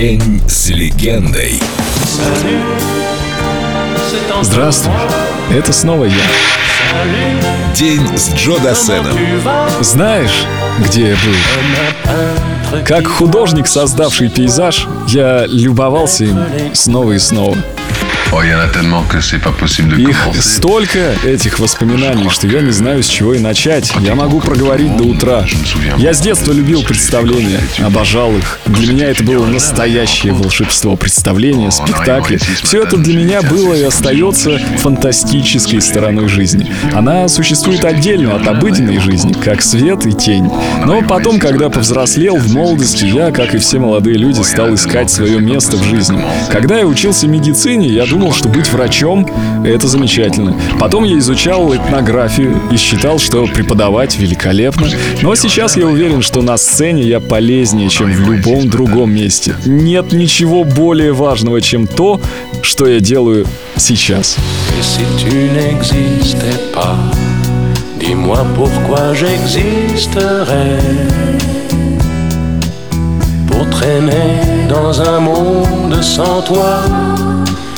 День с легендой. Здравствуй, это снова я. День с Джо Дассеном. Знаешь, где я был? Как художник, создавший пейзаж, я любовался им снова и снова. De Их столько, этих воспоминаний, что я не знаю, с чего и начать. Я могу проговорить до утра. Я с детства любил представления, обожал их. Для меня это было настоящее волшебство. Представления, спектакли. Все это для меня было и остается фантастической стороной жизни. Она существует отдельно от обыденной жизни, как свет и тень. Но потом, когда повзрослел в молодости, я, как и все молодые люди, стал искать свое место в жизни. Когда я учился медицине, я думал, что быть врачом — это замечательно. Потом я изучал этнографию и считал, что преподавать великолепно. Но сейчас я уверен, что на сцене я полезнее, чем в любом другом месте. Нет ничего более важного, чем то, что я делаю сейчас. Dis-moi pourquoi j'existerais. Pour traîner dans un monde sans toi,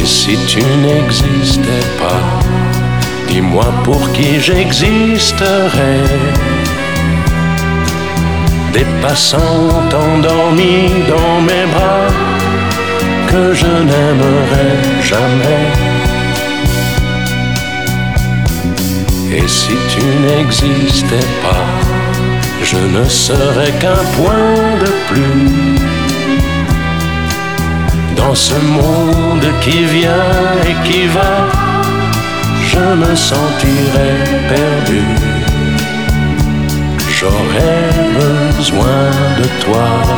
Et si tu n'existais pas, dis-moi pour qui j'existerais. Des passants endormis dans mes bras que je n'aimerai jamais. Et si tu n'existais pas, je ne serais qu'un point de plus dans ce monde qui vient et qui va. Je me sentirais perdu. J'aurais besoin de toi.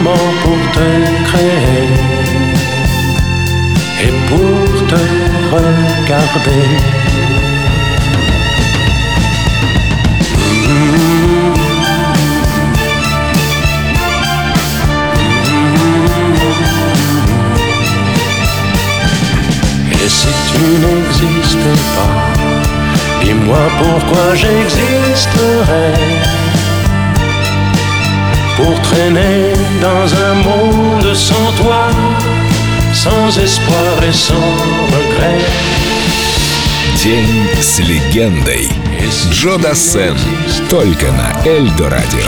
pour te créer et pour te regarder. Et si tu n'existais pas, Dis-moi pourquoi j'existerais Pour traîner dans un monde sans toi Sans espoir et sans regret День с легендой. Джо Дассен. Только на Эльдо Радио.